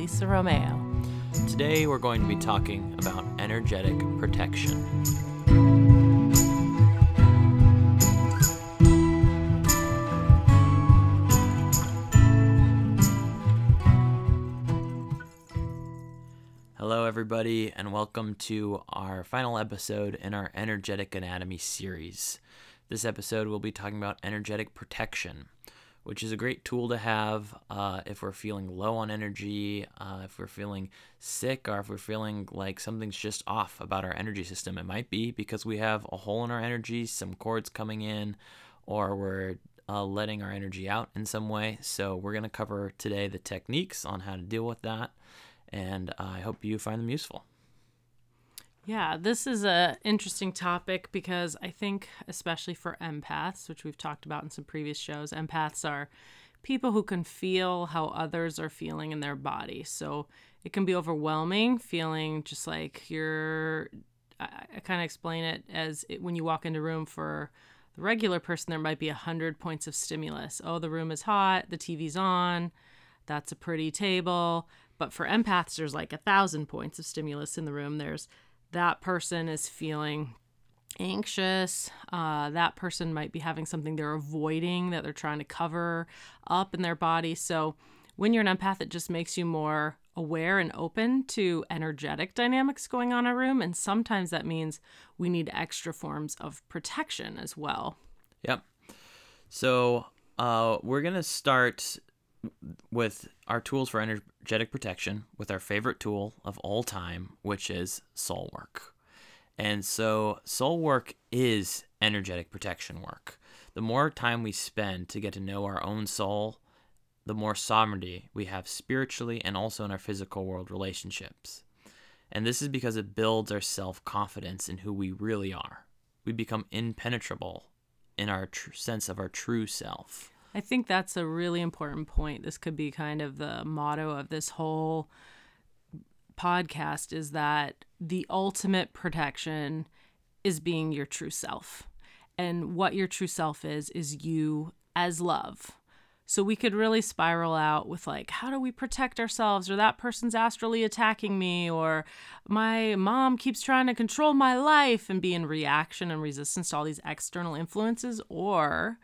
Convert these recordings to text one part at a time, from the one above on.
And Romeo. Today we're going to be talking about energetic protection. Hello, everybody, and welcome to our final episode in our Energetic Anatomy series. This episode, we'll be talking about energetic protection, which is a great tool to have uh, if we're feeling low on energy, uh, if we're feeling sick, or if we're feeling like something's just off about our energy system. It might be because we have a hole in our energy, some cords coming in, or we're uh, letting our energy out in some way. So, we're going to cover today the techniques on how to deal with that, and I hope you find them useful. Yeah, this is a interesting topic because I think especially for empaths, which we've talked about in some previous shows, empaths are people who can feel how others are feeling in their body. So it can be overwhelming feeling just like you're I, I kind of explain it as it, when you walk into a room for the regular person there might be a hundred points of stimulus. Oh, the room is hot, the TV's on, that's a pretty table. But for empaths, there's like a thousand points of stimulus in the room. There's that person is feeling anxious. Uh, that person might be having something they're avoiding that they're trying to cover up in their body. So, when you're an empath, it just makes you more aware and open to energetic dynamics going on in a room. And sometimes that means we need extra forms of protection as well. Yep. So, uh, we're going to start with our tools for energetic protection with our favorite tool of all time, which is soul work. And so, soul work is energetic protection work. The more time we spend to get to know our own soul, the more sovereignty we have spiritually and also in our physical world relationships. And this is because it builds our self confidence in who we really are. We become impenetrable in our tr- sense of our true self. I think that's a really important point. This could be kind of the motto of this whole podcast is that the ultimate protection is being your true self. And what your true self is, is you as love. So we could really spiral out with, like, how do we protect ourselves? Or that person's astrally attacking me, or my mom keeps trying to control my life and be in reaction and resistance to all these external influences. Or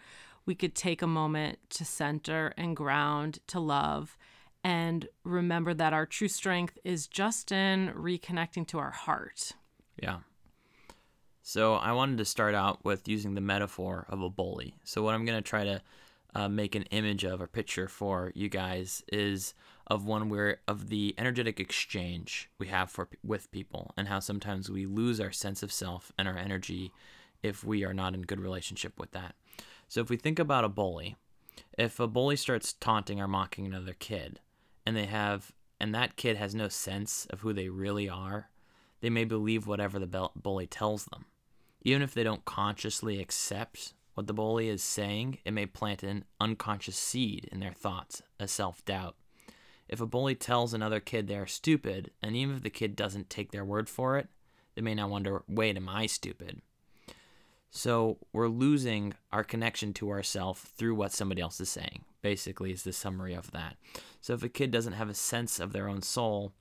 we could take a moment to center and ground, to love, and remember that our true strength is just in reconnecting to our heart. Yeah. So I wanted to start out with using the metaphor of a bully. So what I'm going to try to uh, make an image of or picture for you guys is of one where of the energetic exchange we have for with people and how sometimes we lose our sense of self and our energy if we are not in good relationship with that. So if we think about a bully, if a bully starts taunting or mocking another kid, and they have, and that kid has no sense of who they really are, they may believe whatever the bully tells them. Even if they don't consciously accept what the bully is saying, it may plant an unconscious seed in their thoughts, a self doubt. If a bully tells another kid they are stupid, and even if the kid doesn't take their word for it, they may now wonder, wait, am I stupid? So we're losing our connection to ourself through what somebody else is saying. Basically, is the summary of that. So if a kid doesn't have a sense of their own soul,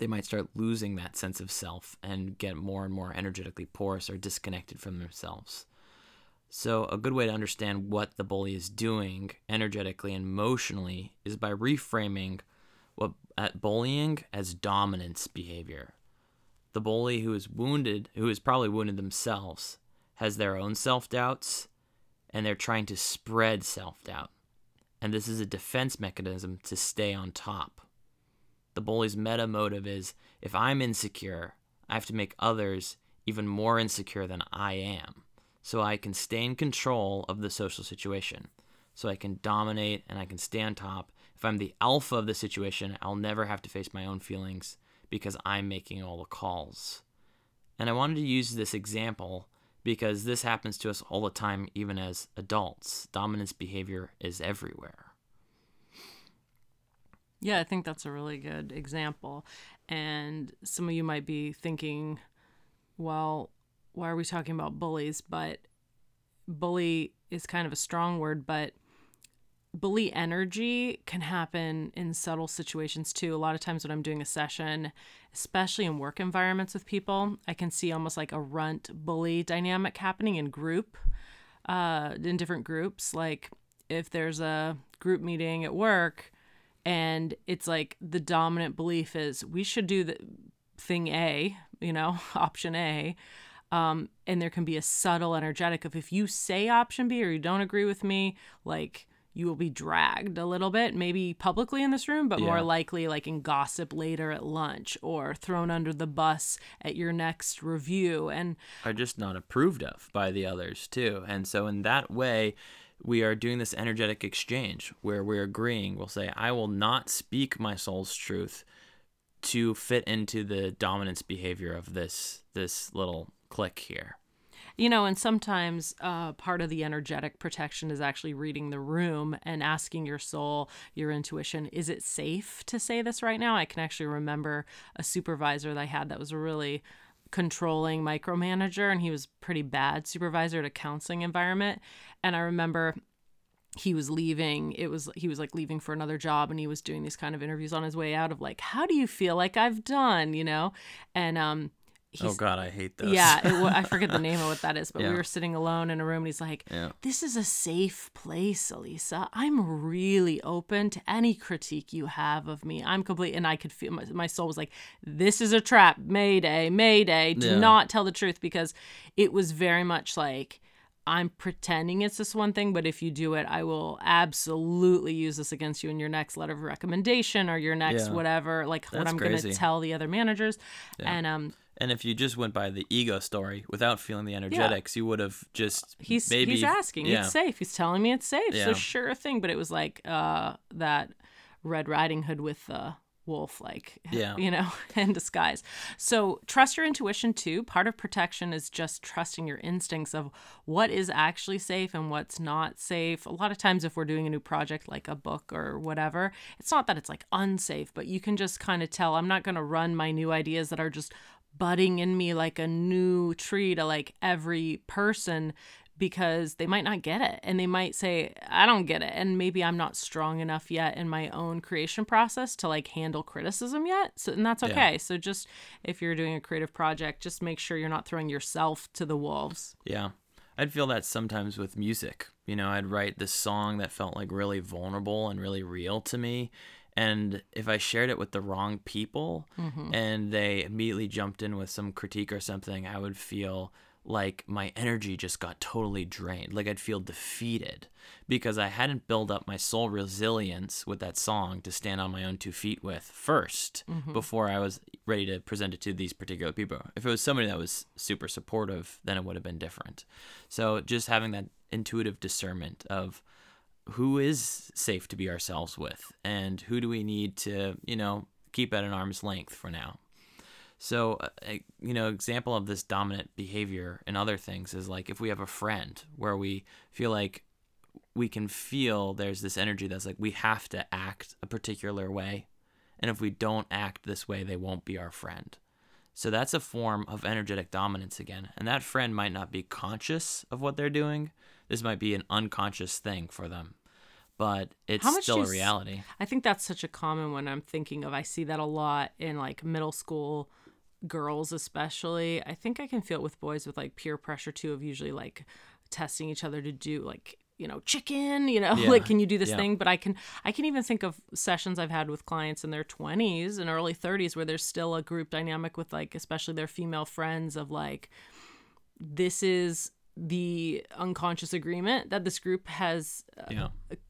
they might start losing that sense of self and get more and more energetically porous or disconnected from themselves. So, a good way to understand what the bully is doing energetically and emotionally is by reframing what at bullying as dominance behavior. The bully who is wounded, who is probably wounded themselves, has their own self doubts and they're trying to spread self doubt. And this is a defense mechanism to stay on top. The bully's meta motive is if I'm insecure, I have to make others even more insecure than I am, so I can stay in control of the social situation, so I can dominate and I can stay on top. If I'm the alpha of the situation, I'll never have to face my own feelings because I'm making all the calls. And I wanted to use this example because this happens to us all the time, even as adults. Dominance behavior is everywhere. Yeah, I think that's a really good example. And some of you might be thinking, well, why are we talking about bullies? But bully is kind of a strong word, but bully energy can happen in subtle situations too. A lot of times when I'm doing a session, especially in work environments with people, I can see almost like a runt bully dynamic happening in group, uh, in different groups. Like if there's a group meeting at work and it's like the dominant belief is we should do the thing A, you know, option A. Um, and there can be a subtle energetic of if you say option B or you don't agree with me, like you will be dragged a little bit, maybe publicly in this room, but more likely like in gossip later at lunch or thrown under the bus at your next review. And are just not approved of by the others too. And so in that way, we are doing this energetic exchange where we're agreeing. We'll say, I will not speak my soul's truth to fit into the dominance behavior of this this little clique here. You know, and sometimes uh, part of the energetic protection is actually reading the room and asking your soul, your intuition, is it safe to say this right now? I can actually remember a supervisor that I had that was a really controlling micromanager, and he was pretty bad supervisor at a counseling environment. And I remember he was leaving it was he was like leaving for another job and he was doing these kind of interviews on his way out of like how do you feel like i've done you know and um oh God, I hate those. yeah, it, I forget the name of what that is, but Yeah. we were sitting alone in a room, and he's like, Yeah. "This is a safe place, Elisa. I'm really open to any critique you have of me. I'm complete." And I could feel my, my soul was like, "This is a trap. Mayday, Mayday. Do Yeah. not tell the truth," because it was very much like. I'm pretending it's this one thing, but if you do it, I will absolutely use this against you in your next letter of recommendation or your next Yeah. whatever, like what I'm going to tell the other managers. And um, And if you just went by the ego story without feeling the energetics, you would have just he's maybe he's asking yeah. it's safe. He's telling me it's safe. Yeah. so sure thing. But it was like uh that red riding hood with the wolf like Yeah. you know in disguise. So trust your intuition too. Part of protection is just trusting your instincts of what is actually safe and what's not safe. A lot of times if we're doing a new project like a book or whatever it's not that it's like unsafe but you can just kind of tell i'm not going to run my new ideas that are just budding in me like a new tree to like every person because they might not get it and they might say i don't get it and maybe i'm not strong enough yet in my own creation process to like handle criticism yet so and that's Yeah. okay so just if you're doing a creative project just make sure you're not throwing yourself to the wolves Yeah. I'd feel that sometimes with music. You know, I'd write this song that felt like really vulnerable and really real to me. And if I shared it with the wrong people mm-hmm. and they immediately jumped in with some critique or something, I would feel like my energy just got totally drained. Like I'd feel defeated because I hadn't built up my soul resilience with that song to stand on my own two feet with 1st mm-hmm. before I was ready to present it to these particular people. If it was somebody that was super supportive, then it would have been different. So just having that intuitive discernment of who is safe to be ourselves with and who do we need to, you know, keep at an arm's length for now. So, uh, a- you know, example of this dominant behavior and other things is like if we have a friend where we feel like we can feel there's this energy that's like we have to act a particular way. And if we don't act this way, they won't be our friend. So that's a form of energetic dominance again. And that friend might not be conscious of what they're doing. This might be an unconscious thing for them. But it's still a reality. I think that's such a common one I'm thinking of. I see that a lot in like middle school girls, especially. I think I can feel it with boys with like peer pressure too, of usually like testing each other to do like you know chicken you know Yeah. like can you do this Yeah. thing but i can i can even think of sessions i've had with clients in their 20s and early 30s where there's still a group dynamic with like especially their female friends of like this is the unconscious agreement that this group has uh, Yeah.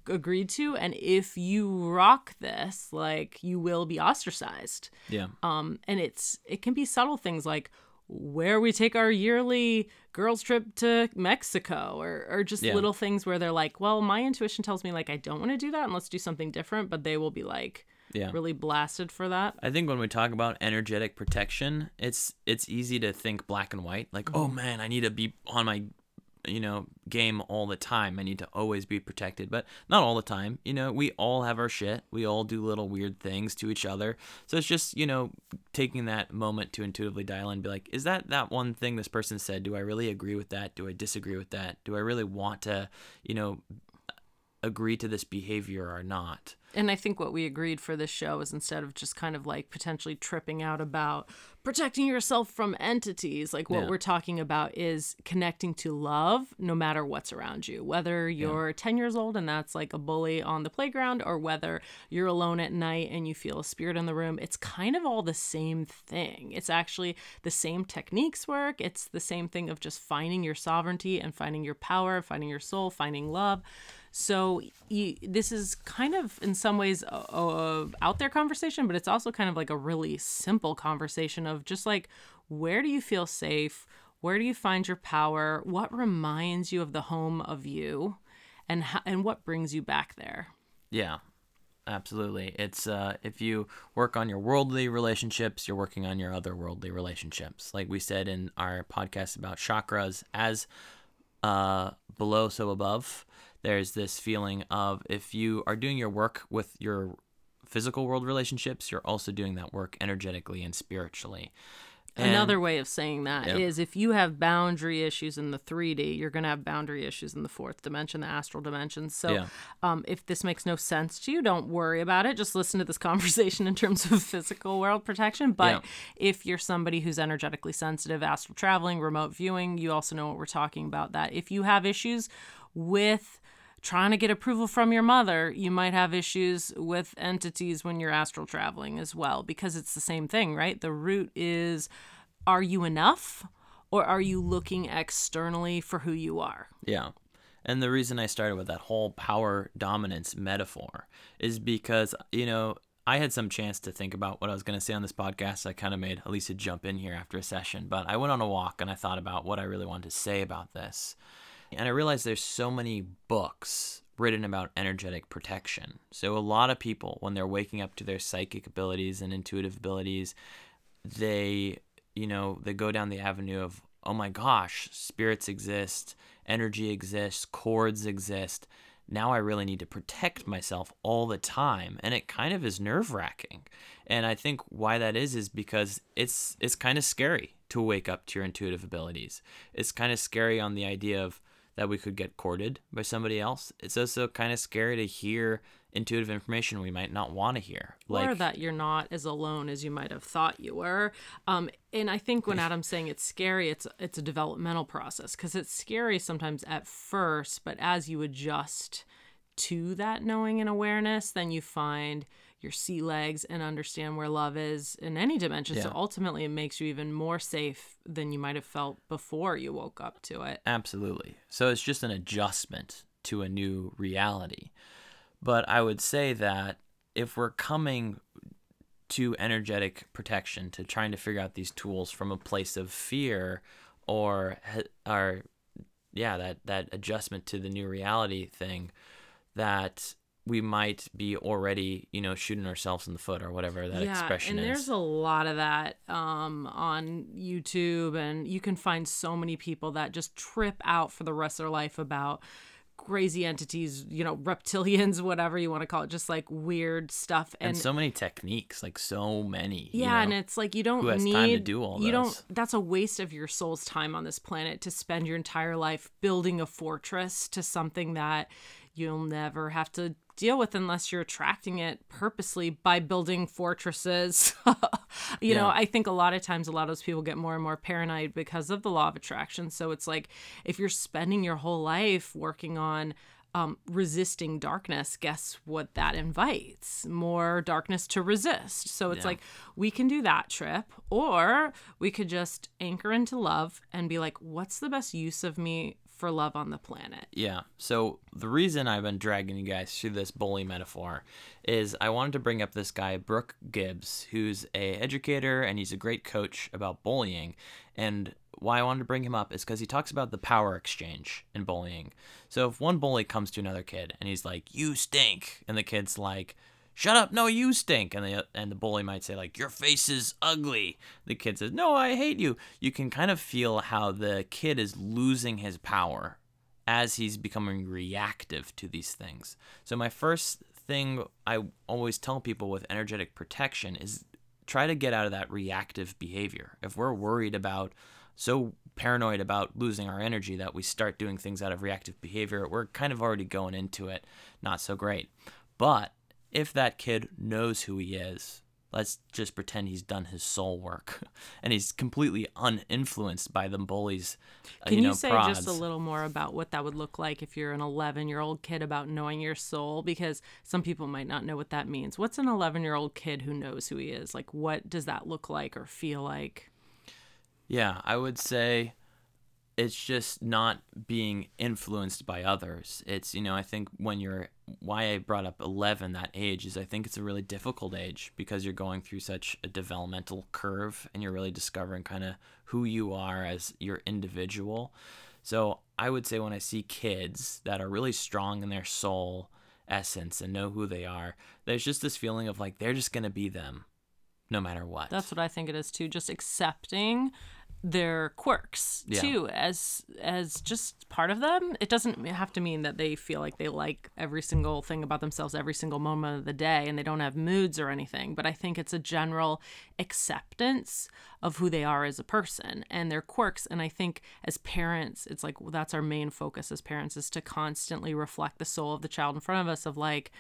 agreed to and if you rock this like you will be ostracized Yeah. um and it's it can be subtle things like where we take our yearly girls trip to Mexico or or just Yeah. little things where they're like well my intuition tells me like I don't want to do that and let's do something different but they will be like Yeah. really blasted for that I think when we talk about energetic protection, it's it's easy to think black and white. Like, mm-hmm. oh man, I need to be on my you know, game all the time. I need to always be protected, but not all the time. You know, we all have our shit. We all do little weird things to each other. So it's just, you know, taking that moment to intuitively dial in and be like, is that that one thing this person said? Do I really agree with that? Do I disagree with that? Do I really want to, you know, agree to this behavior or not. And I think what we agreed for this show is instead of just kind of like potentially tripping out about protecting yourself from entities, like what Yeah. we're talking about is connecting to love no matter what's around you. Whether you're 10 years old and that's like a bully on the playground, or whether you're alone at night and you feel a spirit in the room, it's kind of all the same thing. It's actually the same techniques work. It's the same thing of just finding your sovereignty and finding your power, finding your soul, finding love. So you, this is kind of, in some ways, a, a out there conversation, but it's also kind of like a really simple conversation of just like, where do you feel safe? Where do you find your power? What reminds you of the home of you, and how, and what brings you back there? Yeah, absolutely. It's uh, if you work on your worldly relationships, you're working on your otherworldly relationships. Like we said in our podcast about chakras, as uh, below, so above. There's this feeling of if you are doing your work with your physical world relationships, you're also doing that work energetically and spiritually. And- Another way of saying that is Yeah. if you have boundary issues in the 3D, you're going to have boundary issues in the fourth dimension, the astral dimension. So, Yeah. um, if this makes no sense to you, don't worry about it. Just listen to this conversation in terms of physical world protection. But Yeah. if you're somebody who's energetically sensitive, astral traveling, remote viewing, you also know what we're talking about. That if you have issues with trying to get approval from your mother, you might have issues with entities when you're astral traveling as well, because it's the same thing, right? The root is are you enough or are you looking externally for who you are? Yeah. And the reason I started with that whole power dominance metaphor is because, you know, I had some chance to think about what I was going to say on this podcast. I kind of made Elisa jump in here after a session, but I went on a walk and I thought about what I really wanted to say about this. And I realize there's so many books written about energetic protection. So a lot of people, when they're waking up to their psychic abilities and intuitive abilities, they you know they go down the avenue of oh my gosh spirits exist energy exists cords exist. Now i really need to protect myself all the time. And it kind of is nerve-wracking. And i think why that is is because it's it's kind of scary to wake up to your intuitive abilities. It's kind of scary on the idea of that we could get courted by somebody else it's also kind of scary to hear intuitive information we might not want to hear or that you're not as alone as you might have thought you were. Um, and I think when Adam's saying it's scary, it's it's a developmental process because it's scary sometimes at first, but as you adjust to that knowing and awareness, then you find your sea legs and understand where love is in any dimension. So ultimately, it makes you even more safe than you might have felt before you woke up to it. Absolutely. So it's just an adjustment to a new reality. But I would say that if we're coming to energetic protection, to trying to figure out these tools from a place of fear or, or yeah, that, that adjustment to the new reality thing, that we might be already, you know, shooting ourselves in the foot or whatever that expression and is. there's a lot of that um, on YouTube, and you can find so many people that just trip out for the rest of their life about crazy entities, you know, reptilians, whatever you want to call it, just like weird stuff. and, And, so many techniques, like so many. you yeah, and it's like you don't need time to do all you don't. That's a waste of your soul's time on this planet to spend your entire life building a fortress to something that you'll never have to deal with unless you're attracting it purposely by building fortresses. you know, I think a lot of times a lot of those people get more and more paranoid because of the law of attraction. So it's like if you're spending your whole life working on um, resisting darkness, guess what that invites? More darkness to resist. So it's Yeah. like we can do that trip, or we could just anchor into love and be like, what's the best use of me for love on the planet? Yeah. So the reason I've been dragging you guys through this bully metaphor is I wanted to bring up this guy Brooks Gibbs, who's a educator and he's a great coach about bullying. And why I wanted to bring him up is because he talks about the power exchange in bullying. So if one bully comes to another kid and he's like, "You stink," and the kid's like, "Shut up! No, you stink," and the and the bully might say like, "Your face is ugly." The kid says, "No, I hate you." You can kind of feel how the kid is losing his power as he's becoming reactive to these things. So my first thing I always tell people with energetic protection is try to get out of that reactive behavior. If we're worried about so paranoid about losing our energy that we start doing things out of reactive behavior. We're kind of already going into it not so great. But if that kid knows who he is, let's just pretend he's done his soul work and he's completely uninfluenced by the bullies. Uh, Can you, you, know, say prods. just a little more about what that would look like if you're an 11 year old kid about knowing your soul? Because some people might not know what that means. What's an 11 year old kid who knows who he is? Like, what does that look like or feel like? Yeah, I would say it's just not being influenced by others. It's, you know, I think when you're, why I brought up 11, that age, is I think it's a really difficult age because you're going through such a developmental curve and you're really discovering kind of who you are as your individual. So I would say when I see kids that are really strong in their soul essence and know who they are, there's just this feeling of like they're just going to be them no matter what. That's what I think it is too. Just accepting their quirks Yeah. too as as just part of them. It doesn't have to mean that they feel like they like every single thing about themselves every single moment of the day and they don't have moods or anything, but I think it's a general acceptance of who they are as a person and their quirks and I think as parents it's like that's our main focus as parents is to constantly reflect the soul of the child in front of us of like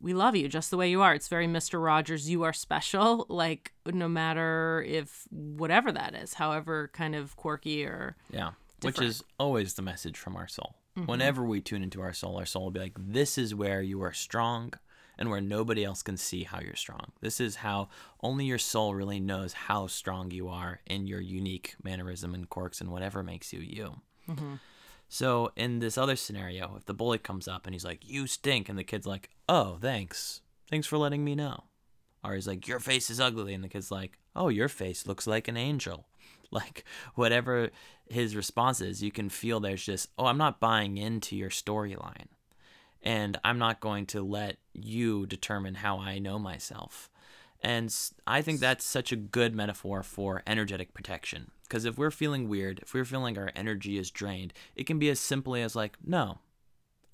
we love you just the way you are. It's very Mr. Rogers, you are special. Like, no matter if whatever that is, however kind of quirky or. Yeah. Which is always the message from our soul. Mm-hmm. Whenever we tune into our soul, our soul will be like, this is where you are strong and where nobody else can see how you're strong. This is how only your soul really knows how strong you are in your unique mannerism and quirks and whatever makes you you. Mm-hmm. So in this other scenario, if the bully comes up and he's like, "You stink," and the kid's like, "Oh, thanks, thanks for letting me know," or he's like, "Your face is ugly," and the kid's like, "Oh, your face looks like an angel," like whatever his response is, you can feel there's just, "Oh, I'm not buying into your storyline," and I'm not going to let you determine how I know myself. And I think that's such a good metaphor for energetic protection. Because if we're feeling weird, if we're feeling our energy is drained, it can be as simply as like, no,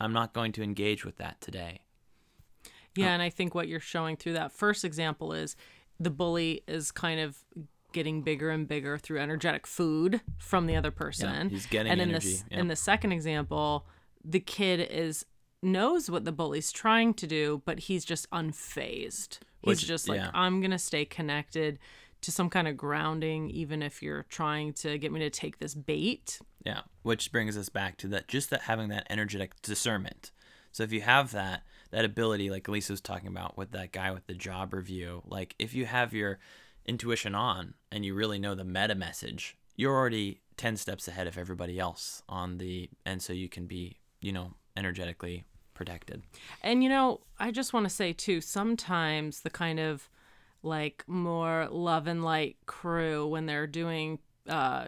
I'm not going to engage with that today. Yeah, uh, and I think what you're showing through that first example is the bully is kind of getting bigger and bigger through energetic food from the other person. Yeah, he's getting and in energy, this yeah. in the second example, the kid is knows what the bully's trying to do, but he's just unfazed. He's Which- just like, yeah. I'm gonna stay connected to some kind of grounding, even if you're trying to get me to take this bait. Yeah, which brings us back to that just that having that energetic discernment. So if you have that that ability, like Lisa was talking about with that guy with the job review, like if you have your intuition on and you really know the meta message, you're already ten steps ahead of everybody else on the, and so you can be, you know, energetically protected. And you know, I just want to say too, sometimes the kind of like more love and light crew when they're doing uh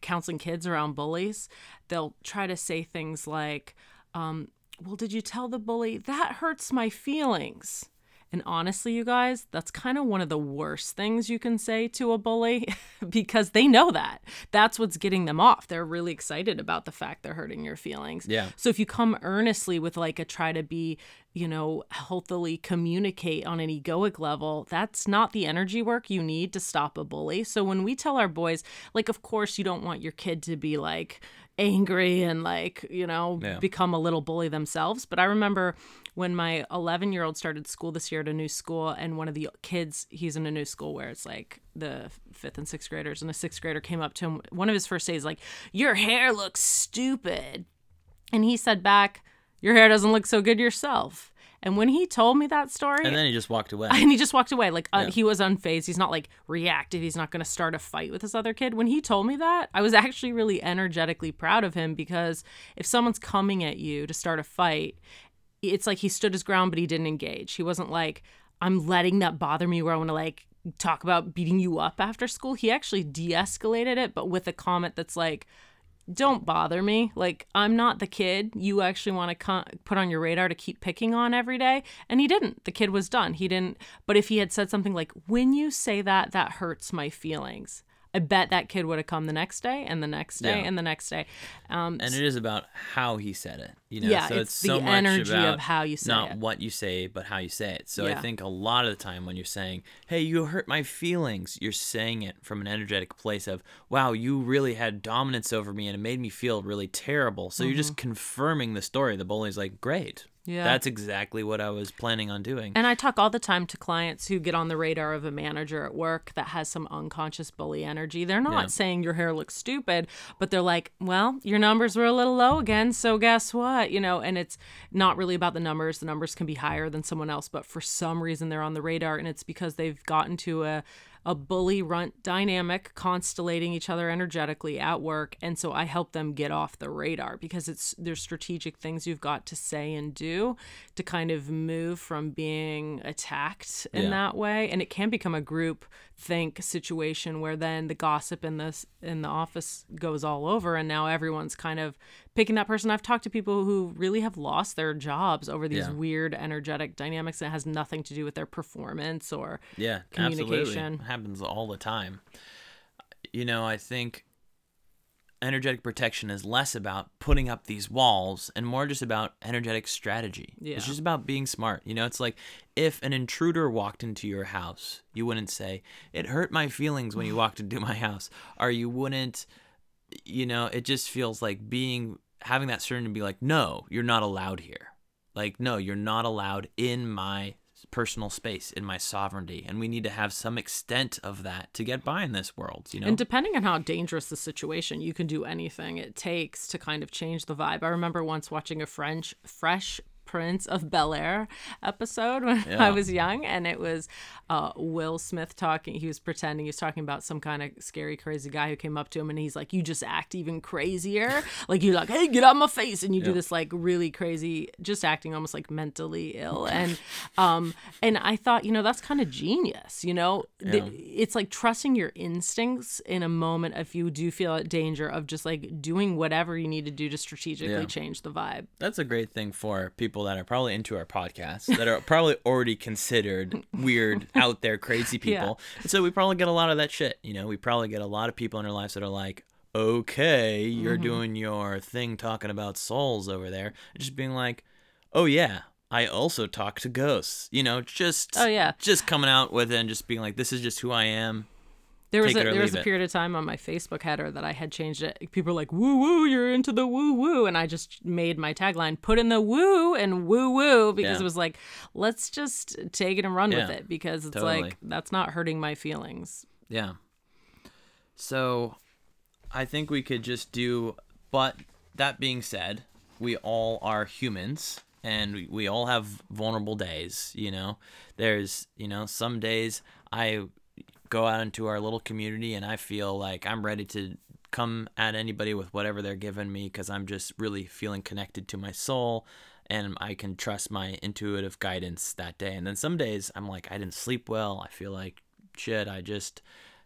counseling kids around bullies, they'll try to say things like um well, did you tell the bully that hurts my feelings? And honestly, you guys, that's kind of one of the worst things you can say to a bully because they know that. That's what's getting them off. They're really excited about the fact they're hurting your feelings. Yeah. So if you come earnestly with like a try to be, you know, healthily communicate on an egoic level, that's not the energy work you need to stop a bully. So when we tell our boys, like, of course, you don't want your kid to be like angry and like, you know, Yeah. become a little bully themselves. But I remember when my 11 year old started school this year at a new school, and one of the kids, he's in a new school where it's like the fifth and sixth graders, and a sixth grader came up to him one of his first days, like, Your hair looks stupid. And he said back, Your hair doesn't look so good yourself. And when he told me that story, And then he just walked away. and he just walked away. Like uh, he was unfazed. He's not like reactive. He's not going to start a fight with this other kid. When he told me that i was actually really energetically proud of him because if someone's coming at you to start a fight it's like he stood his ground but he didn't engage. He wasn't like i'm letting that bother me where i want to like talk about beating you up after school. He actually de-escalated it but with a comment that's like don't bother me. Like, I'm not the kid you actually want to co- put on your radar to keep picking on every day. And he didn't. The kid was done. He didn't. But if he had said something like, when you say that, that hurts my feelings, I bet that kid would have come the next day and the next day Yeah. and the next day. Um, and it is about how he said it. You know, Yeah, so it's it's, the so much energy of how you say it. not it. what you say, but how you say it. So Yeah. I think a lot of the time when you're saying, "Hey, you hurt my feelings," you're saying it from an energetic place of, "Wow, you really had dominance over me, and it made me feel really terrible." So you're just confirming the story. The bully's like, "Great, Mm-hmm. Yeah. that's exactly what I was planning on doing." And I talk all the time to clients who get on the radar of a manager at work that has some unconscious bully energy. They're not Yeah. saying your hair looks stupid, but they're like, well, your numbers were a little low again. So guess what? You know, and it's not really about the numbers. The numbers can be higher than someone else, but for some reason they're on the radar. And it's because they've gotten to a, a bully runt dynamic, constellating each other energetically at work. And so I help them get off the radar because it's there's strategic things you've got to say and do to kind of move from being attacked in Yeah. that way. And it can become a group think situation where then the gossip in this in the office goes all over and now everyone's kind of picking that person. I've talked to people who really have lost their jobs over these Yeah. weird energetic dynamics that has nothing to do with their performance or Yeah, communication. Absolutely. It happens all the time. You know, I think energetic protection is less about putting up these walls and more just about energetic strategy. Yeah. It's just about being smart. You know, it's like if an intruder walked into your house, you wouldn't say, It hurt my feelings when you walked into my house. Or you wouldn't, you know, it just feels like being, having that certainty to be like, No, you're not allowed here. Like, no, you're not allowed in my personal space, in my sovereignty. And we need to have some extent of that to get by in this world, you know? And depending on how dangerous the situation, you can do anything it takes to kind of change the vibe. I remember once watching a French Fresh Prince of Bel Air episode when Yeah. I was young, and it was uh, Will Smith talking. He was pretending he was talking about some kind of scary, crazy guy who came up to him, and he's like, "You just act even crazier. like you're like, hey, get out my face," and you do this like really crazy, just acting almost like mentally ill. And um, and I thought, you know, that's kind of genius. You know, Yeah. it's like trusting your instincts in a moment if you do feel at danger of just like doing whatever you need to do to strategically Yeah. change the vibe. That's a great thing for people that are probably into our podcast, that are probably already considered weird, out there, crazy Yeah. people. And so we probably get a lot of that shit. You know, we probably get a lot of people in our lives that are like, okay, you're Mm-hmm. doing your thing talking about souls over there. And just being like, oh, yeah. I also talk to ghosts, you know, just Oh, yeah. just coming out with it and just being like, this is just who I am. There was a there was a it. period of time on my Facebook header that I had changed it. People were like, "Woo woo, you're into the woo woo," and I just made my tagline "Put in the woo and woo woo" because Yeah. it was like, let's just take it and run with it because it's totally. like that's not hurting my feelings. Yeah. So I think we could just do, but that being said, we all are humans and we, we all have vulnerable days, you know. There's, you know, some days I go out into our little community and I feel like I'm ready to come at anybody with whatever they're giving me because I'm just really feeling connected to my soul and I can trust my intuitive guidance that day. And then some days I'm like, I didn't sleep well. I feel like shit. I just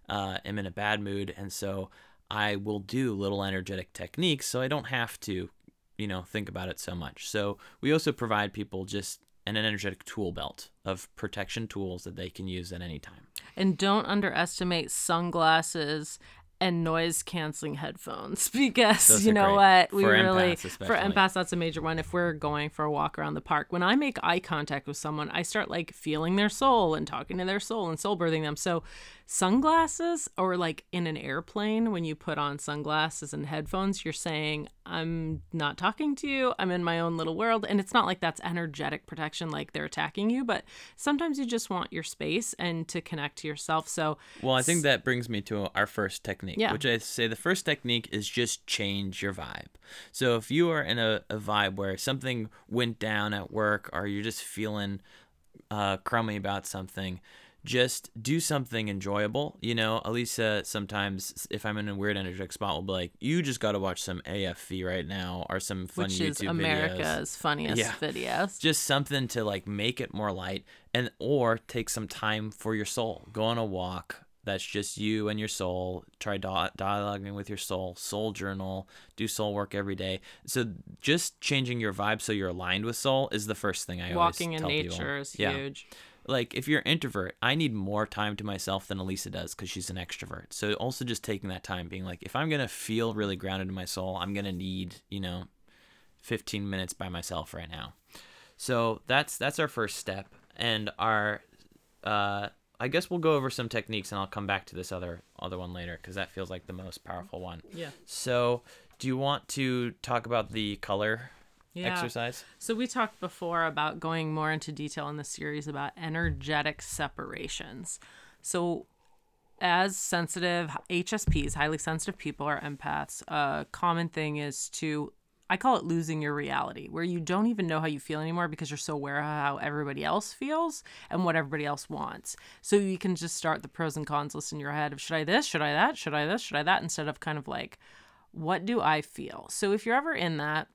uh, am in a bad mood. And so I will do little energetic techniques so I don't have to, you know, think about it so much. So we also provide people just an energetic tool belt of protection tools that they can use at any time. And don't underestimate sunglasses and noise canceling headphones because Those you know what? We For really empaths for empaths that's a major one. If we're going for a walk around the park when i make eye contact with someone i start like feeling their soul and talking to their soul and soul birthing them. So sunglasses or like in an airplane when you put on sunglasses and headphones you're saying i'm not talking to you i'm in my own little world and it's not like that's energetic protection like they're attacking you but sometimes you just want your space and to connect to yourself so Well, I think that brings me to our first technique, Yeah. which I say the first technique is just change your vibe. So if you are in a, a vibe where something went down at work or you're just feeling uh, crummy about something, just do something enjoyable. You know, Elisa sometimes, if I'm in a weird energetic spot, will be like, "You just got to watch some AFV right now or some fun which YouTube is videos." America's funniest Yeah. videos. just something to like make it more light and or take some time for your soul go on a walk that's just you and your soul try di- dialoguing with your soul soul journal do soul work every day so just changing your vibe so you're aligned with soul is the first thing i Walking always in tell people. nature is Yeah. huge. Like if you're an introvert, I need more time to myself than Elisa does because she's an extrovert. So also just taking that time, being like, if I'm gonna feel really grounded in my soul, I'm gonna need you know, 15 minutes by myself right now. So that's that's our first step, and our, uh, I guess we'll go over some techniques, and I'll come back to this other other one later because that feels like the most powerful one. Yeah. So, do you want to talk about the color Yeah. exercise? So we talked before about going more into detail in the series about energetic separations. So as sensitive HSPs, highly sensitive people or empaths, a common thing is to I call it losing your reality, where you don't even know how you feel anymore because you're so aware of how everybody else feels and what everybody else wants. So you can just start the pros and cons list in your head of should I this, should I that, should I this, should I that, instead of kind of like, what do I feel? So if you're ever in that,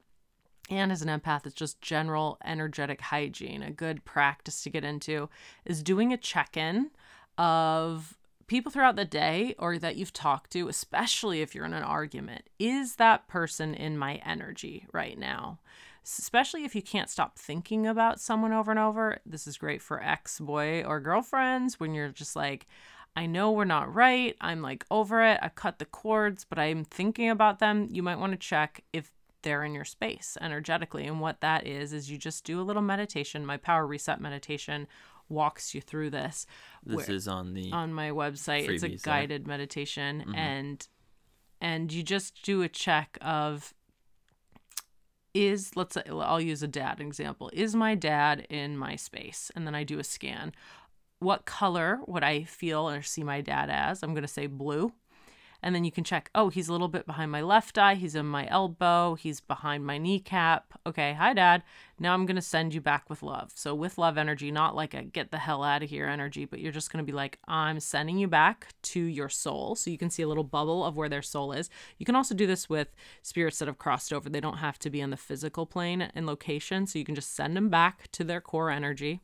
and as an empath, it's just general energetic hygiene. A good practice to get into is doing a check in of people throughout the day or that you've talked to, especially if you're in an argument. Is that person in my energy right now? Especially if you can't stop thinking about someone over and over. This is great for ex boy or girlfriends when you're just like, I know we're not right. I'm like over it. I cut the cords, but I'm thinking about them. You might want to check if they're in your space energetically. And what that is, is you just do a little meditation. My power reset meditation walks you through this. This where- is on the on my website. It's a there. guided meditation mm-hmm. and and you just do a check of is let's say I'll use a dad example. Is my dad in my space? And then I do a scan. What color would I feel or see my dad as? I'm going to say blue. And then you can check, oh, he's a little bit behind my left eye. He's in my elbow. He's behind my kneecap. Okay, hi, dad. Now I'm going to send you back with love. So, with love energy, not like a get the hell out of here energy, but you're just going to be like, I'm sending you back to your soul. So, you can see a little bubble of where their soul is. You can also do this with spirits that have crossed over. They don't have to be on the physical plane and location. So, you can just send them back to their core energy.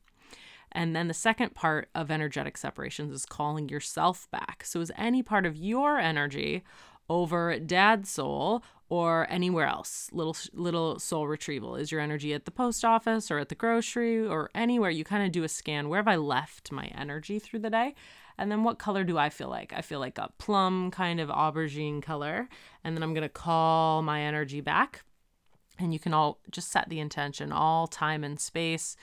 And then the second part of energetic separations is calling yourself back. So, is any part of your energy over dad's soul or anywhere else? Little little soul retrieval. Is your energy at the post office or at the grocery or anywhere? You kind of do a scan. Where have I left my energy through the day? And then what color do I feel like? I feel like a plum kind of aubergine color. And then I'm going to call my energy back. And you can all just set the intention, all time and space,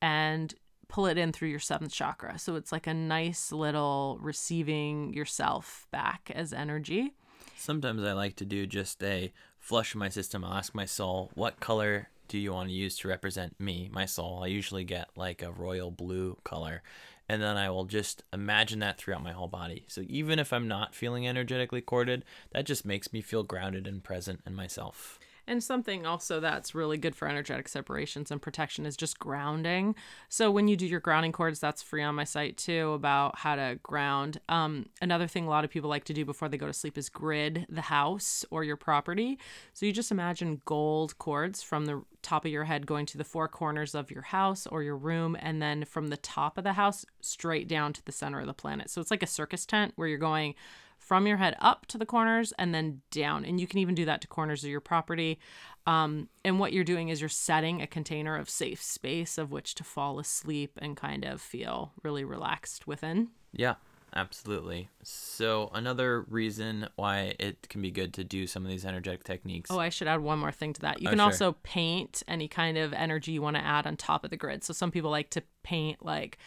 and pull it in through your seventh chakra. So it's like a nice little receiving yourself back as energy. Sometimes I like to do just a flush my system. I'll ask my soul, what color do you want to use to represent me, my soul? I usually get like a royal blue color. And then I will just imagine that throughout my whole body. So even if I'm not feeling energetically corded, that just makes me feel grounded and present in myself. And something also that's really good for energetic separations and protection is just grounding. So when you do your grounding cords, that's free on my site too about how to ground. Um, another thing a lot of people like to do before they go to sleep is grid the house or your property. So you just imagine gold cords from the top of your head going to the four corners of your house or your room, and then from the top of the house straight down to the center of the planet. So it's like a circus tent where you're going from your head up to the corners and then down. And you can even do that to corners of your property. Um, and what you're doing is you're setting a container of safe space of which to fall asleep and kind of feel really relaxed within. Yeah, absolutely. So another reason why it can be good to do some of these energetic techniques. Oh, I should add one more thing to that. You Oh, can sure. also paint any kind of energy you want to add on top of the grid. So some people like to paint like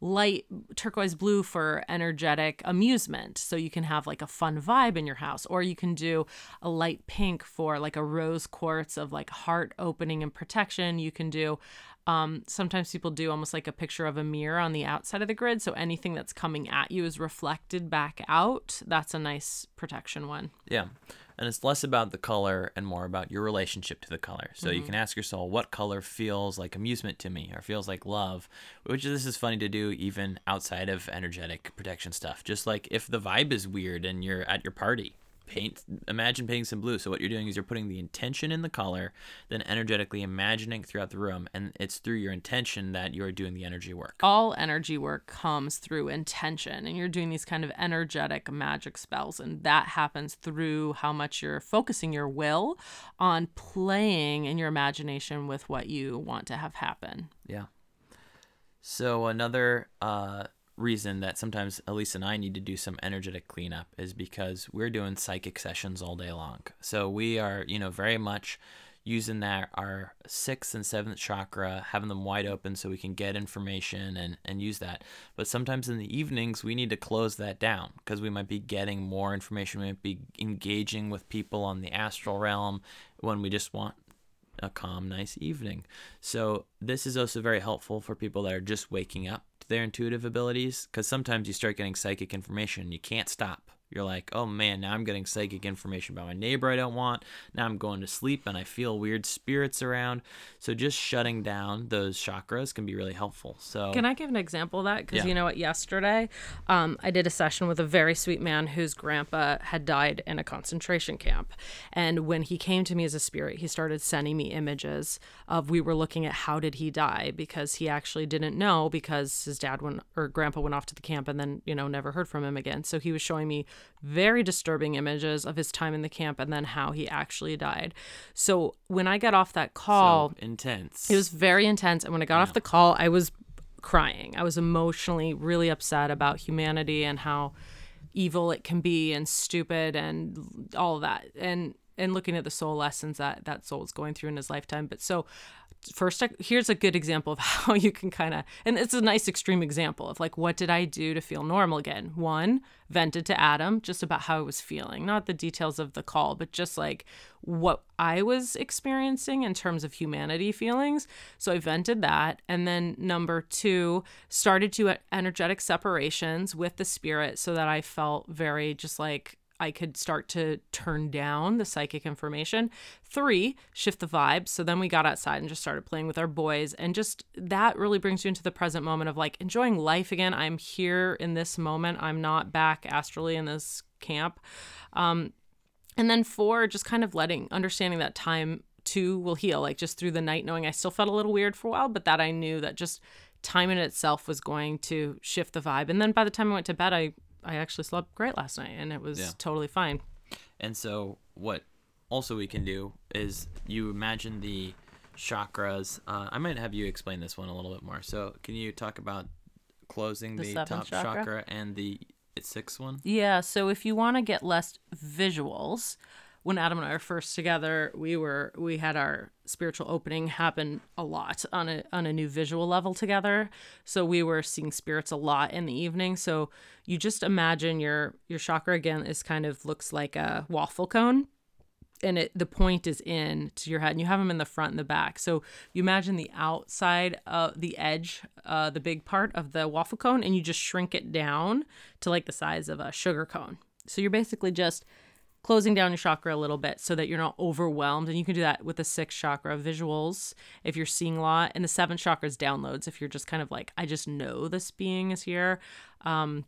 light turquoise blue for energetic amusement. So you can have like a fun vibe in your house, or you can do a light pink for like a rose quartz of like heart opening and protection. You can do um, sometimes people do almost like a picture of a mirror on the outside of the grid. So anything that's coming at you is reflected back out. That's a nice protection one. Yeah. And it's less about the color and more about your relationship to the color. So you mm-hmm. can ask yourself what color feels like amusement to me or feels like love? Which this is funny to do even outside of energetic protection stuff. Just like if the vibe is weird and you're at your party, paint imagine painting some blue. So what you're doing is you're putting the intention in the color, then energetically imagining throughout the room, and it's through your intention that you're doing the energy work. all energy work comes through intention and you're doing these kind of energetic magic spells and that happens through how much you're focusing your will on playing in your imagination with what you want to have happen Yeah. So another uh, reason that sometimes Elise and I need to do some energetic cleanup is because we're doing psychic sessions all day long. So we are, you know, very much using that our sixth and seventh chakra, having them wide open so we can get information and, and use that. But sometimes in the evenings, we need to close that down because we might be getting more information. We might be engaging with people on the astral realm when we just want a calm, nice evening. So, this is also very helpful for people that are just waking up their intuitive abilities because sometimes you start getting psychic information, you can't stop. You're like, oh man, now I'm getting psychic information about my neighbor I don't want. Now I'm going to sleep and I feel weird spirits around. So just shutting down those chakras can be really helpful. So can I give an example of that? Because Yeah. you know what? Yesterday, um, I did a session with a very sweet man whose grandpa had died in a concentration camp, and when he came to me as a spirit, he started sending me images of we were looking at how did he die because he actually didn't know because his dad went or grandpa went off to the camp and then you know never heard from him again. So he was showing me very disturbing images of his time in the camp and then how he actually died. So when I got off that call, so intense. it was very intense. And when I got off the call, I was crying. I was emotionally really upset about humanity and how evil it can be and stupid and all of that. And and looking at the soul lessons that that soul is going through in his lifetime. But so first here's a good example of how you can kind of and it's a nice extreme example of like what did i do to feel normal again? One vented to adam just about how i was feeling not the details of the call but just like what i was experiencing in terms of humanity feelings. So i vented that and then number two started to energetic separations with the spirit so that i felt very just like I could start to turn down the psychic information. Three, shift the vibe. So then we got outside and just started playing with our boys. And just that really brings you into the present moment of like enjoying life again. I'm here in this moment. I'm not back astrally in this camp. Um, and then four, just kind of letting, understanding that time too will heal, like just through the night, knowing I still felt a little weird for a while, but that I knew that just time in itself was going to shift the vibe. And then by the time I went to bed, I I actually slept great last night and it was Yeah. totally fine. And so, what also we can do is you imagine the chakras. Uh, I might have you explain this one a little bit more. So, can you talk about closing The the, top chakra? chakra and the sixth one? Yeah, so if you want to get less visuals, when Adam and I were first together, we were we had our spiritual opening happen a lot on a on a new visual level together. So we were seeing spirits a lot in the evening. So you just imagine your your chakra again is kind of looks like a waffle cone and it the point is in to your head and you have them in the front and the back so you imagine the outside uh the edge uh the big part of the waffle cone and you just shrink it down to like the size of a sugar cone so you're basically just closing down your chakra a little bit so that you're not overwhelmed and you can do that with the sixth chakra visuals if you're seeing a lot and the seventh chakra is downloads if you're just kind of like i just know this being is here um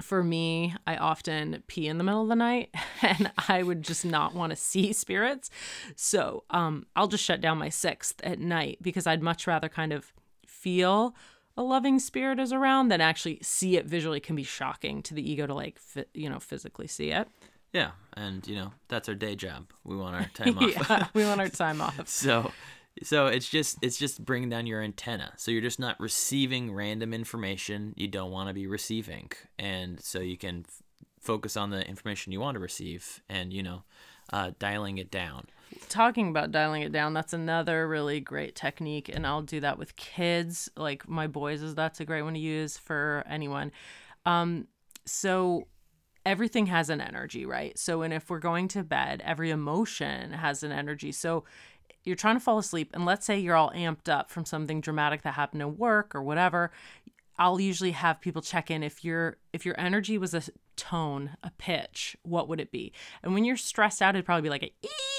for me, I often pee in the middle of the night and I would just not want to see spirits. So um, I'll just shut down my sixth at night because I'd much rather kind of feel a loving spirit is around than actually see it visually can be shocking to the ego to like, you know, physically see it. Yeah, and you know that's our day job. We want our time off. yeah, we want our time off. so so it's just it's just bringing down your antenna so you're just not receiving random information you don't want to be receiving and so you can f- focus on the information you want to receive and you know uh, dialing it down talking about dialing it down that's another really great technique and i'll do that with kids like my boys is that's a great one to use for anyone um so everything has an energy right? So and if we're going to bed every emotion has an energy. So you're trying to fall asleep and let's say you're all amped up from something dramatic that happened at work or whatever I'll usually have people check in. If your if your energy was a tone, a pitch, what would it be? And when you're stressed out, it'd probably be like a ee,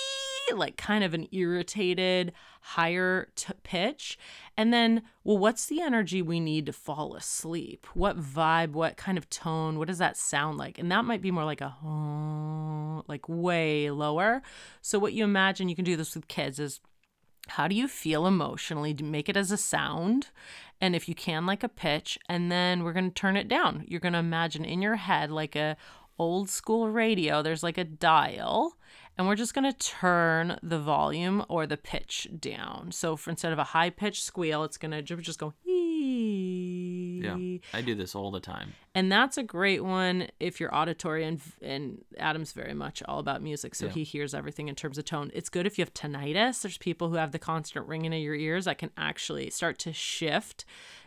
like kind of an irritated, higher t- pitch. And then, well, what's the energy we need to fall asleep? What vibe? What kind of tone? What does that sound like? And that might be more like a like way lower. So what you imagine, you can do this with kids is how do you feel emotionally to make it as a sound and if you can like a pitch and then we're going to turn it down you're going to imagine in your head like a old school radio there's like a dial and we're just going to turn the volume or the pitch down so for instead of a high pitched squeal it's going to just go Yeah, I do this all the time. And that's a great one if you're auditory and and Adam's very much all about music, so Yeah. he hears everything in terms of tone. It's good if you have tinnitus. There's people who have the constant ringing in your ears that can actually start to shift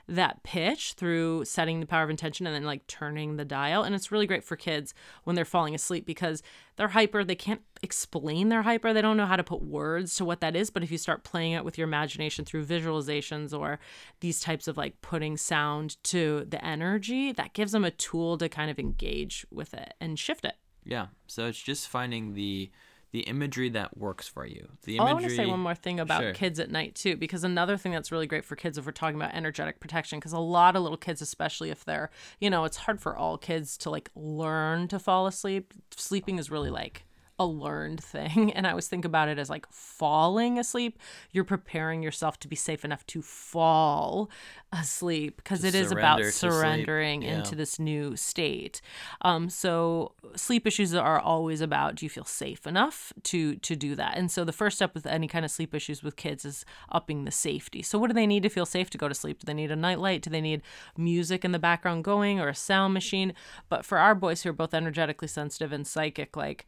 that pitch through setting the power of intention and then like turning the dial. And it's really great for kids when they're falling asleep because they're hyper. They can't explain their hyper. They don't know how to put words to what that is. But if you start playing it with your imagination through visualizations or these types of like putting sound to the energy, that gives them a tool to kind of engage with it and shift it. Yeah, so it's just finding the the imagery that works for you. The Oh, I want to say one more thing about Sure. kids at night too, because another thing that's really great for kids if we're talking about energetic protection, because a lot of little kids, especially if they're, you know, it's hard for all kids to like learn to fall asleep. Sleeping is really like a learned thing, and I always think about it as like falling asleep. You're preparing yourself to be safe enough to fall asleep, because it is about surrender to sleep. surrendering Yeah. into this new state. Um, so sleep issues are always about do you feel safe enough to to do that? And so the first step with any kind of sleep issues with kids is upping the safety. So what do they need to feel safe to go to sleep? Do they need a nightlight? Do they need music in the background going or a sound machine? But for our boys who are both energetically sensitive and psychic, like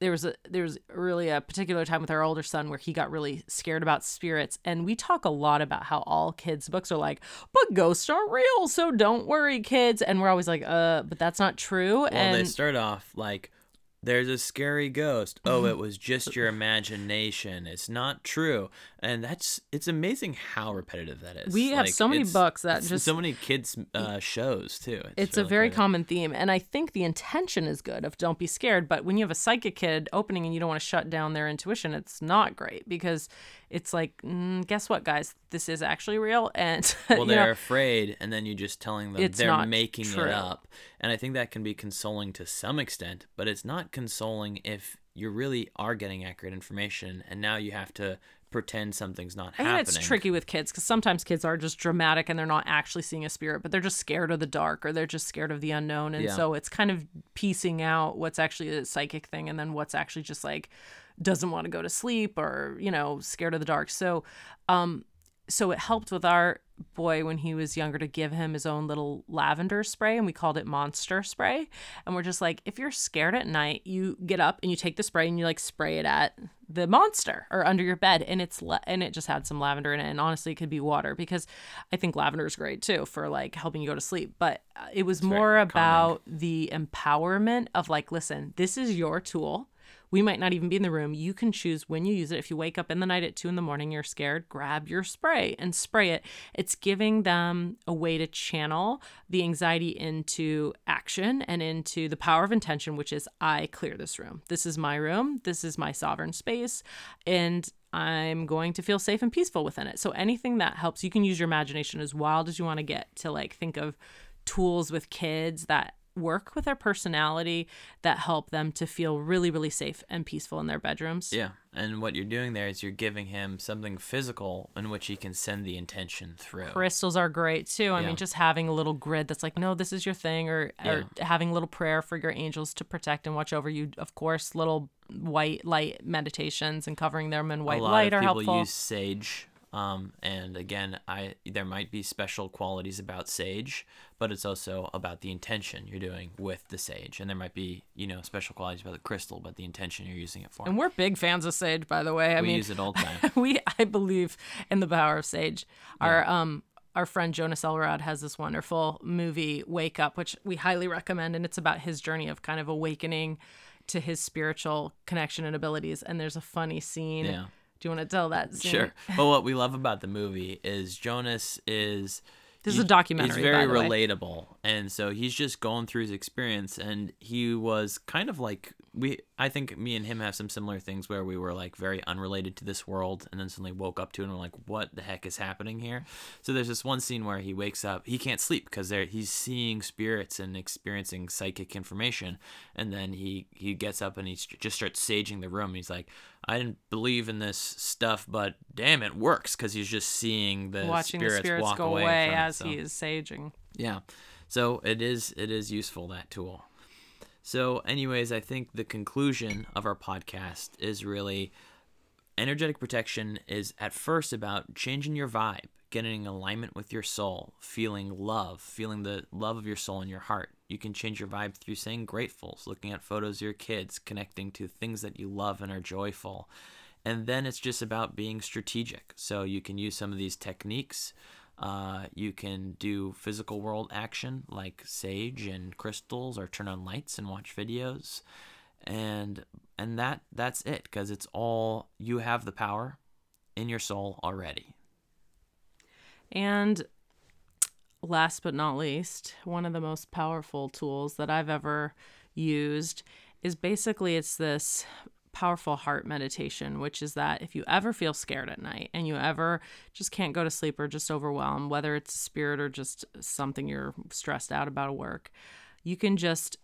there was a there was really a particular time with our older son where he got really scared about spirits and we talk a lot about how all kids books are like but ghosts aren't real so don't worry kids and we're always like uh but that's not true Well, and they start off like, "There's a scary ghost." Oh, it was just your imagination. It's not true, and that's it's amazing how repetitive that is. We have so many books that just- so many kids uh, shows too. it's a really very good. common theme and i think the intention is good of don't be scared but when you have a psychic kid opening and you don't want to shut down their intuition it's not great because it's like mm, guess what guys this is actually real and well they're know, afraid and then you're just telling them they're making true. it up and i think that can be consoling to some extent but it's not consoling if you really are getting accurate information and now you have to pretend something's not I happening think it's tricky with kids because sometimes kids are just dramatic and they're not actually seeing a spirit, but they're just scared of the dark or they're just scared of the unknown. And Yeah. so it's kind of piecing out what's actually a psychic thing and then what's actually just like doesn't want to go to sleep or, you know, scared of the dark. So, um, so it helped with our boy when he was younger to give him his own little lavender spray and we called it monster spray and we're just like if you're scared at night you get up and you take the spray and you like spray it at the monster or under your bed and it's la- and it just had some lavender in it and honestly it could be water because i think lavender is great too for like helping you go to sleep but uh, it was very more calming. about the empowerment of like listen this is your tool we might not even be in the room. You can choose when you use it. If you wake up in the night at two in the morning, you're scared, grab your spray and spray it. It's giving them a way to channel the anxiety into action and into the power of intention, which is I clear this room. This is my room. This is my sovereign space. And I'm going to feel safe and peaceful within it. So anything that helps, you can use your imagination as wild as you want to get to like think of tools with kids that work with their personality that help them to feel really really safe and peaceful in their bedrooms. Yeah and what you're doing there is you're giving him something physical in which he can send the intention through. Crystals are great too. I Yeah. mean just having a little grid that's like no this is your thing or, or having a little prayer for your angels to protect and watch over you. Of course little white light meditations and covering them in white a lot light of are people helpful. use sage um, and again i there might be special qualities about sage but it's also about the intention you're doing with the sage and there might be you know special qualities about the crystal but the intention you're using it for and we're big fans of sage by the way i we mean use it all the time we I believe in the power of sage. Our um our friend Jonas Elrod has this wonderful movie Wake Up, which we highly recommend, and it's about his journey of kind of awakening to his spiritual connection and abilities. And there's a funny scene. Yeah. Do you want to tell that scene? Sure. Well, what we love about the movie is Jonas is. This is a documentary, He's very the way. relatable, and so he's just going through his experience, and he was kind of like we. I think me and him have some similar things where we were like very unrelated to this world, and then suddenly woke up to it, and we're like, "What the heck is happening here?" So there's this one scene where he wakes up, he can't sleep because there he's seeing spirits and experiencing psychic information, and then he he gets up and he just starts saging the room. He's like, "I didn't believe in this stuff, but damn, it works," because he's just seeing the Watching spirits the spirits walk go away, away, it, as so- he is saging. yeah. So it is it is useful that tool. So anyways, I think the conclusion of our podcast is really energetic protection is at first about changing your vibe, getting in alignment with your soul, feeling love, feeling the love of your soul in your heart. You can change your vibe through saying gratefuls, looking at photos of your kids, connecting to things that you love and are joyful. And then it's just about being strategic. So you can use some of these techniques. Uh, you can do physical world action like sage and crystals, or turn on lights and watch videos, and and that that's it because it's all you have the power in your soul already. And last but not least, one of the most powerful tools that I've ever used is basically it's this powerful heart meditation, which is that if you ever feel scared at night and you ever just can't go to sleep or just overwhelmed, whether it's a spirit or just something you're stressed out about at work, you can just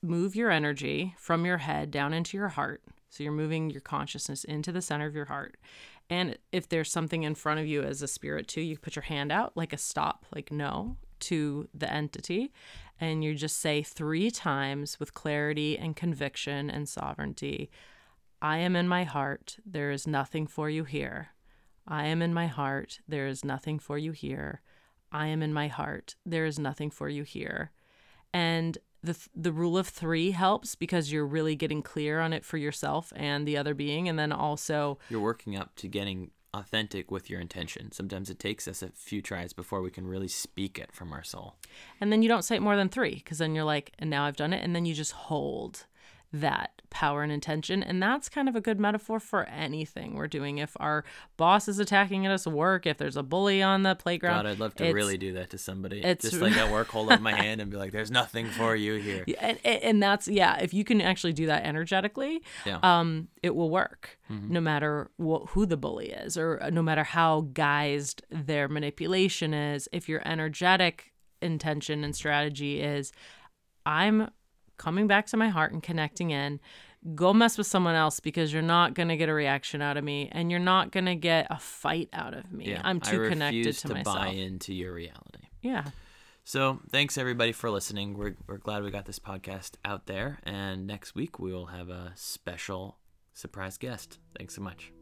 move your energy from your head down into your heart. So you're moving your consciousness into the center of your heart. And if there's something in front of you as a spirit too, you put your hand out like a stop, like no to the entity. And you just say three times with clarity and conviction and sovereignty I am in my heart. There is nothing for you here. I am in my heart. There is nothing for you here. I am in my heart. There is nothing for you here. And the the rule of 3 helps because you're really getting clear on it for yourself and the other being and then also You're working up to getting authentic with your intention. Sometimes it takes us a few tries before we can really speak it from our soul. and then you don't say it more than 3 because then you're like and now I've done it and then you just hold that power and intention. And that's kind of a good metaphor for anything we're doing. If our boss is attacking at us at work, if there's a bully on the playground. God, I'd love to really do that to somebody. it's- Just like at work, hold up my hand and be like, "There's nothing for you here." And, and that's yeah if you can actually do that energetically Yeah. um it will work no matter wh- who the bully is or no matter how guised their manipulation is if your energetic intention and strategy is i'm coming back to my heart and connecting in. Go mess with someone else because you're not going to get a reaction out of me and you're not going to get a fight out of me. Yeah, I'm too connected to, to myself. buy into your reality. Yeah. So thanks everybody for listening. We're, we're glad we got this podcast out there. And next week we will have a special surprise guest. Thanks so much.